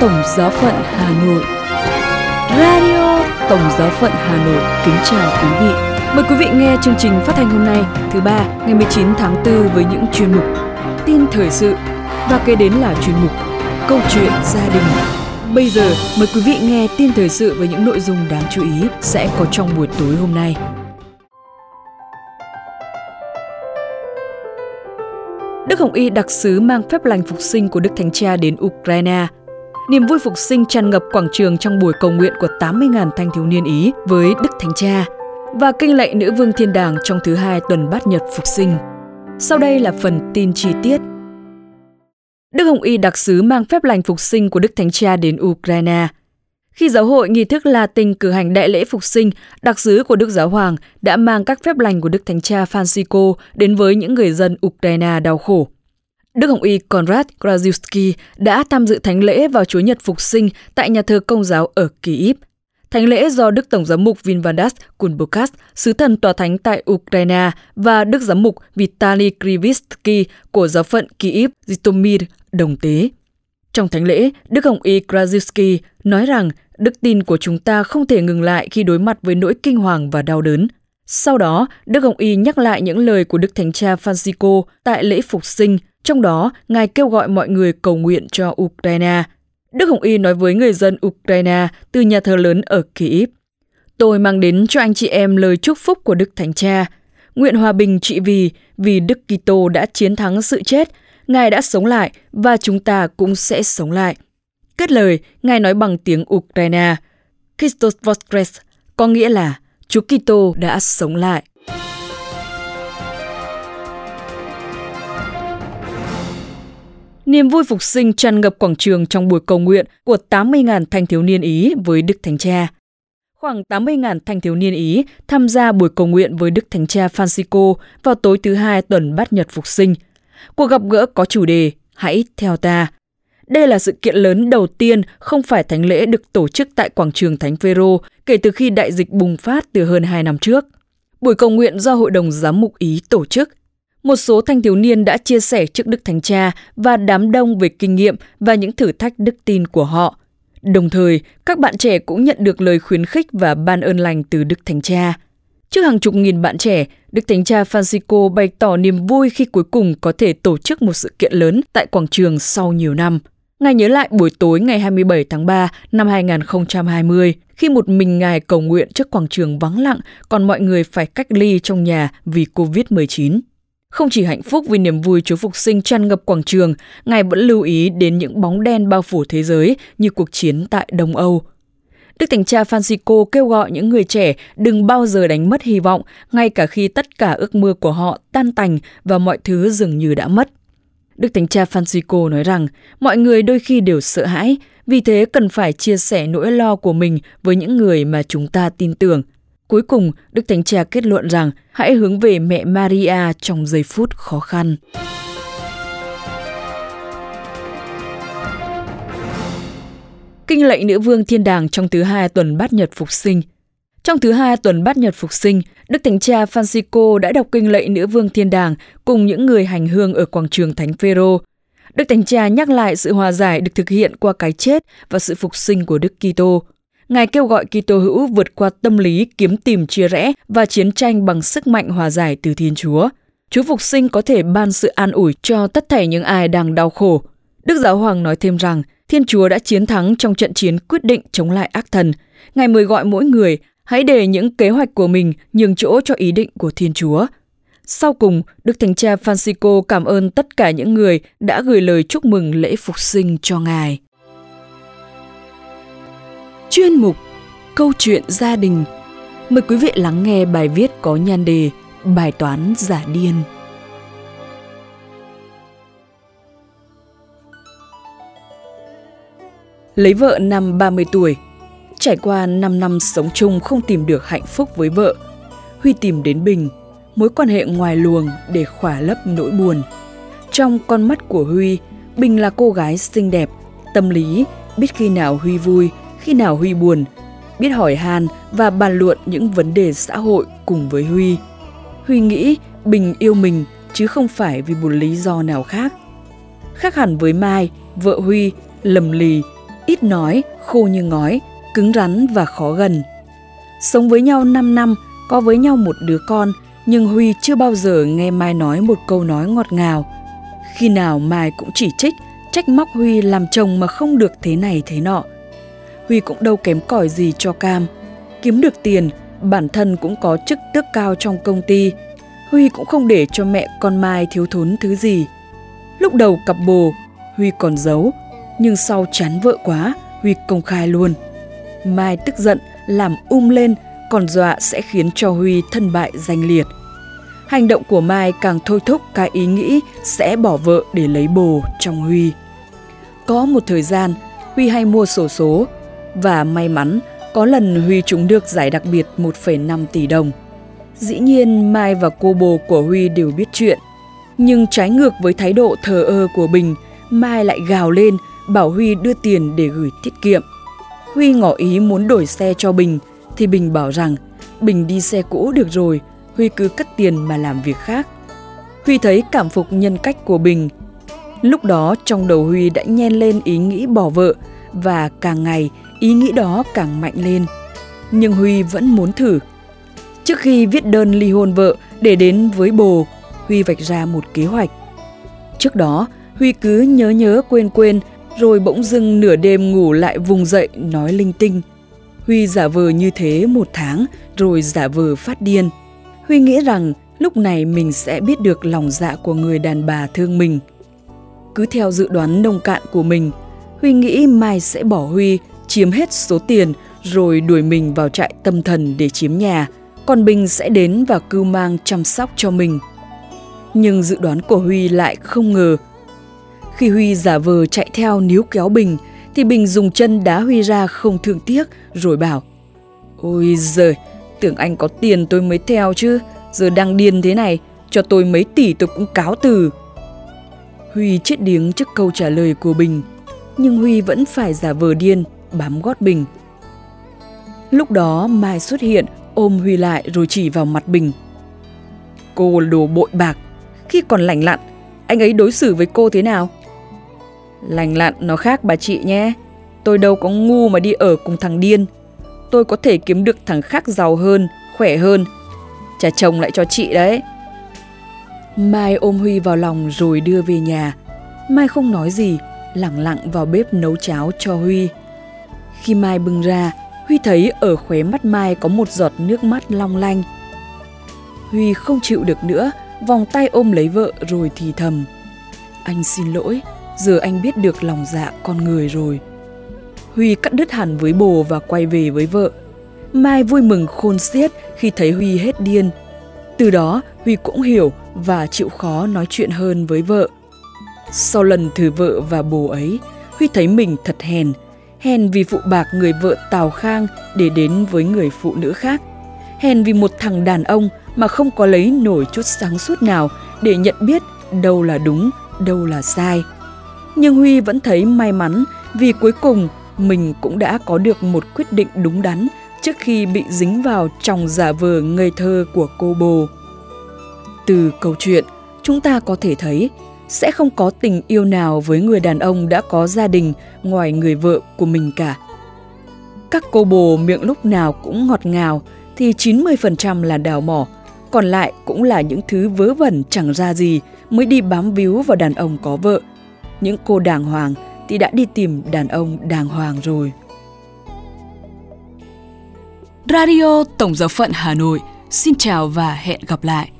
Tổng Giáo phận Hà Nội Radio Tổng Giáo phận Hà Nội kính chào quý vị. Mời quý vị nghe chương trình phát thanh hôm nay, thứ ba, ngày 19 tháng 4 với những chuyên mục tin thời sự và kế đến là chuyên mục câu chuyện gia đình. Bây giờ, mời quý vị nghe tin thời sự với những nội dung đáng chú ý sẽ có trong buổi tối hôm nay. Đức Hồng Y đặc sứ mang phép lành phục sinh của Đức Thánh Cha đến Ukraine. Niềm vui phục sinh tràn ngập quảng trường trong buổi cầu nguyện của 80.000 thanh thiếu niên Ý với Đức Thánh Cha và kinh lạy nữ vương thiên đàng trong thứ hai tuần bát nhật phục sinh. Sau đây là phần tin chi tiết. Đức Hồng Y đặc sứ mang phép lành phục sinh của Đức Thánh Cha đến Ukraine. Khi giáo hội nghi thức Latin cử hành đại lễ phục sinh, đặc sứ của Đức Giáo Hoàng đã mang các phép lành của Đức Thánh Cha Francisco đến với những người dân Ukraine đau khổ. Đức Hồng Y Konrad Krajewski đã tham dự thánh lễ vào Chúa Nhật Phục sinh tại nhà thờ Công giáo ở Kyiv. Thánh lễ do Đức Tổng giám mục Vinvandas Kulbukas, sứ thần tòa thánh tại Ukraine và Đức giám mục Vitali Krivitsky của giáo phận Kyiv Zhytomyr đồng tế. Trong thánh lễ, Đức Hồng Y Krajewski nói rằng đức tin của chúng ta không thể ngừng lại khi đối mặt với nỗi kinh hoàng và đau đớn. Sau đó, Đức Hồng Y nhắc lại những lời của Đức Thánh Cha Francisco tại lễ phục sinh, trong đó Ngài kêu gọi mọi người cầu nguyện cho Ukraine. Đức Hồng Y nói với người dân Ukraine từ nhà thờ lớn ở Kyiv. Tôi mang đến cho anh chị em lời chúc phúc của Đức Thánh Cha. Nguyện hòa bình trị vì, vì Đức Kitô đã chiến thắng sự chết, Ngài đã sống lại và chúng ta cũng sẽ sống lại. Kết lời, Ngài nói bằng tiếng Ukraine, Christos Voskres, có nghĩa là Chúa Kitô đã sống lại. Niềm vui phục sinh tràn ngập quảng trường trong buổi cầu nguyện của 80.000 thanh thiếu niên Ý với Đức Thánh Cha. Khoảng 80.000 thanh thiếu niên Ý tham gia buổi cầu nguyện với Đức Thánh Cha Francisco vào tối thứ hai tuần bát nhật phục sinh. Cuộc gặp gỡ có chủ đề Hãy theo ta. Đây là sự kiện lớn đầu tiên không phải thánh lễ được tổ chức tại quảng trường Thánh Phêrô kể từ khi đại dịch bùng phát từ hơn 2 năm trước. Buổi cầu nguyện do Hội đồng Giám mục Ý tổ chức. Một số thanh thiếu niên đã chia sẻ trước Đức Thánh Cha và đám đông về kinh nghiệm và những thử thách đức tin của họ. Đồng thời, các bạn trẻ cũng nhận được lời khuyến khích và ban ơn lành từ Đức Thánh Cha. Trước hàng chục nghìn bạn trẻ, Đức Thánh Cha Francisco bày tỏ niềm vui khi cuối cùng có thể tổ chức một sự kiện lớn tại quảng trường sau nhiều năm. Ngài nhớ lại buổi tối ngày 27 tháng 3 năm 2020, khi một mình Ngài cầu nguyện trước quảng trường vắng lặng, còn mọi người phải cách ly trong nhà vì COVID-19. Không chỉ hạnh phúc vì niềm vui Chúa Phục sinh tràn ngập quảng trường, Ngài vẫn lưu ý đến những bóng đen bao phủ thế giới như cuộc chiến tại Đông Âu. Đức Thánh Cha Francisco kêu gọi những người trẻ đừng bao giờ đánh mất hy vọng, ngay cả khi tất cả ước mơ của họ tan tành và mọi thứ dường như đã mất. Đức Thánh Cha Francisco nói rằng mọi người đôi khi đều sợ hãi, vì thế cần phải chia sẻ nỗi lo của mình với những người mà chúng ta tin tưởng. Cuối cùng, Đức Thánh Cha kết luận rằng hãy hướng về mẹ Maria trong giây phút khó khăn. Kinh lệnh nữ vương thiên đàng trong thứ hai tuần bát nhật phục sinh – trong thứ hai tuần bát nhật phục sinh, Đức Thánh Cha Francisco đã đọc kinh lệ nữ vương thiên đàng cùng những người hành hương ở quảng trường Thánh Phêrô. Đức Thánh Cha nhắc lại sự hòa giải được thực hiện qua cái chết và sự phục sinh của Đức Kitô. Ngài kêu gọi Kitô hữu vượt qua tâm lý kiếm tìm chia rẽ và chiến tranh bằng sức mạnh hòa giải từ Thiên Chúa. Chúa phục sinh có thể ban sự an ủi cho tất thảy những ai đang đau khổ. Đức Giáo Hoàng nói thêm rằng Thiên Chúa đã chiến thắng trong trận chiến quyết định chống lại ác thần. Ngài mời gọi mỗi người Hãy để những kế hoạch của mình nhường chỗ cho ý định của Thiên Chúa. Sau cùng, Đức Thánh Cha Francisco cảm ơn tất cả những người đã gửi lời chúc mừng lễ phục sinh cho Ngài. Chuyên mục Câu chuyện gia đình Mời quý vị lắng nghe bài viết có nhan đề Bài toán giả điên. Lấy vợ năm 30 tuổi, Trải qua 5 năm sống chung không tìm được hạnh phúc với vợ, Huy tìm đến Bình, mối quan hệ ngoài luồng để khỏa lấp nỗi buồn. Trong con mắt của Huy, Bình là cô gái xinh đẹp, tâm lý, biết khi nào Huy vui, khi nào Huy buồn, biết hỏi han và bàn luận những vấn đề xã hội cùng với Huy. Huy nghĩ Bình yêu mình chứ không phải vì một lý do nào khác. Khác hẳn với Mai, vợ Huy, lầm lì, ít nói, khô như ngói, cứng rắn và khó gần. Sống với nhau 5 năm, có với nhau một đứa con, nhưng Huy chưa bao giờ nghe Mai nói một câu nói ngọt ngào. Khi nào Mai cũng chỉ trích, trách móc Huy làm chồng mà không được thế này thế nọ. Huy cũng đâu kém cỏi gì cho Cam. Kiếm được tiền, bản thân cũng có chức tước cao trong công ty. Huy cũng không để cho mẹ con Mai thiếu thốn thứ gì. Lúc đầu cặp bồ, Huy còn giấu, nhưng sau chán vợ quá, Huy công khai luôn. Mai tức giận, làm um lên, còn dọa sẽ khiến cho Huy thân bại danh liệt. Hành động của Mai càng thôi thúc cái ý nghĩ sẽ bỏ vợ để lấy bồ trong Huy. Có một thời gian, Huy hay mua sổ số và may mắn có lần Huy trúng được giải đặc biệt 1,5 tỷ đồng. Dĩ nhiên Mai và cô bồ của Huy đều biết chuyện, nhưng trái ngược với thái độ thờ ơ của Bình, Mai lại gào lên bảo Huy đưa tiền để gửi tiết kiệm. Huy ngỏ ý muốn đổi xe cho Bình, thì Bình bảo rằng Bình đi xe cũ được rồi, Huy cứ cất tiền mà làm việc khác. Huy thấy cảm phục nhân cách của Bình. Lúc đó trong đầu Huy đã nhen lên ý nghĩ bỏ vợ và càng ngày ý nghĩ đó càng mạnh lên. Nhưng Huy vẫn muốn thử. Trước khi viết đơn ly hôn vợ để đến với bồ, Huy vạch ra một kế hoạch. Trước đó, Huy cứ nhớ nhớ quên quên rồi bỗng dưng nửa đêm ngủ lại vùng dậy nói linh tinh. Huy giả vờ như thế một tháng rồi giả vờ phát điên. Huy nghĩ rằng lúc này mình sẽ biết được lòng dạ của người đàn bà thương mình. Cứ theo dự đoán nông cạn của mình, Huy nghĩ Mai sẽ bỏ Huy, chiếm hết số tiền rồi đuổi mình vào trại tâm thần để chiếm nhà, còn Bình sẽ đến và cưu mang chăm sóc cho mình. Nhưng dự đoán của Huy lại không ngờ. Khi Huy giả vờ chạy theo níu kéo Bình, thì Bình dùng chân đá Huy ra không thương tiếc rồi bảo Ôi giời, tưởng anh có tiền tôi mới theo chứ, giờ đang điên thế này, cho tôi mấy tỷ tôi cũng cáo từ. Huy chết điếng trước câu trả lời của Bình, nhưng Huy vẫn phải giả vờ điên, bám gót Bình. Lúc đó Mai xuất hiện, ôm Huy lại rồi chỉ vào mặt Bình. Cô đồ bội bạc, khi còn lành lặn, anh ấy đối xử với cô thế nào? Lành lặn nó khác bà chị nhé. Tôi đâu có ngu mà đi ở cùng thằng điên. Tôi có thể kiếm được thằng khác giàu hơn, khỏe hơn. Trả chồng lại cho chị đấy. Mai ôm Huy vào lòng rồi đưa về nhà. Mai không nói gì, lặng lặng vào bếp nấu cháo cho Huy. Khi Mai bưng ra, Huy thấy ở khóe mắt Mai có một giọt nước mắt long lanh. Huy không chịu được nữa, vòng tay ôm lấy vợ rồi thì thầm. Anh xin lỗi, giờ anh biết được lòng dạ con người rồi. Huy cắt đứt hẳn với bồ và quay về với vợ. Mai vui mừng khôn xiết khi thấy Huy hết điên. Từ đó, Huy cũng hiểu và chịu khó nói chuyện hơn với vợ. Sau lần thử vợ và bồ ấy, Huy thấy mình thật hèn, hèn vì phụ bạc người vợ Tào Khang để đến với người phụ nữ khác. Hèn vì một thằng đàn ông mà không có lấy nổi chút sáng suốt nào để nhận biết đâu là đúng, đâu là sai. Nhưng Huy vẫn thấy may mắn vì cuối cùng mình cũng đã có được một quyết định đúng đắn trước khi bị dính vào trong giả vờ ngây thơ của cô bồ. Từ câu chuyện, chúng ta có thể thấy sẽ không có tình yêu nào với người đàn ông đã có gia đình ngoài người vợ của mình cả. Các cô bồ miệng lúc nào cũng ngọt ngào thì 90% là đào mỏ, còn lại cũng là những thứ vớ vẩn chẳng ra gì mới đi bám víu vào đàn ông có vợ. Những cô đàng hoàng thì đã đi tìm đàn ông đàng hoàng rồi. Radio Tổng giáo phận Hà Nội xin chào và hẹn gặp lại.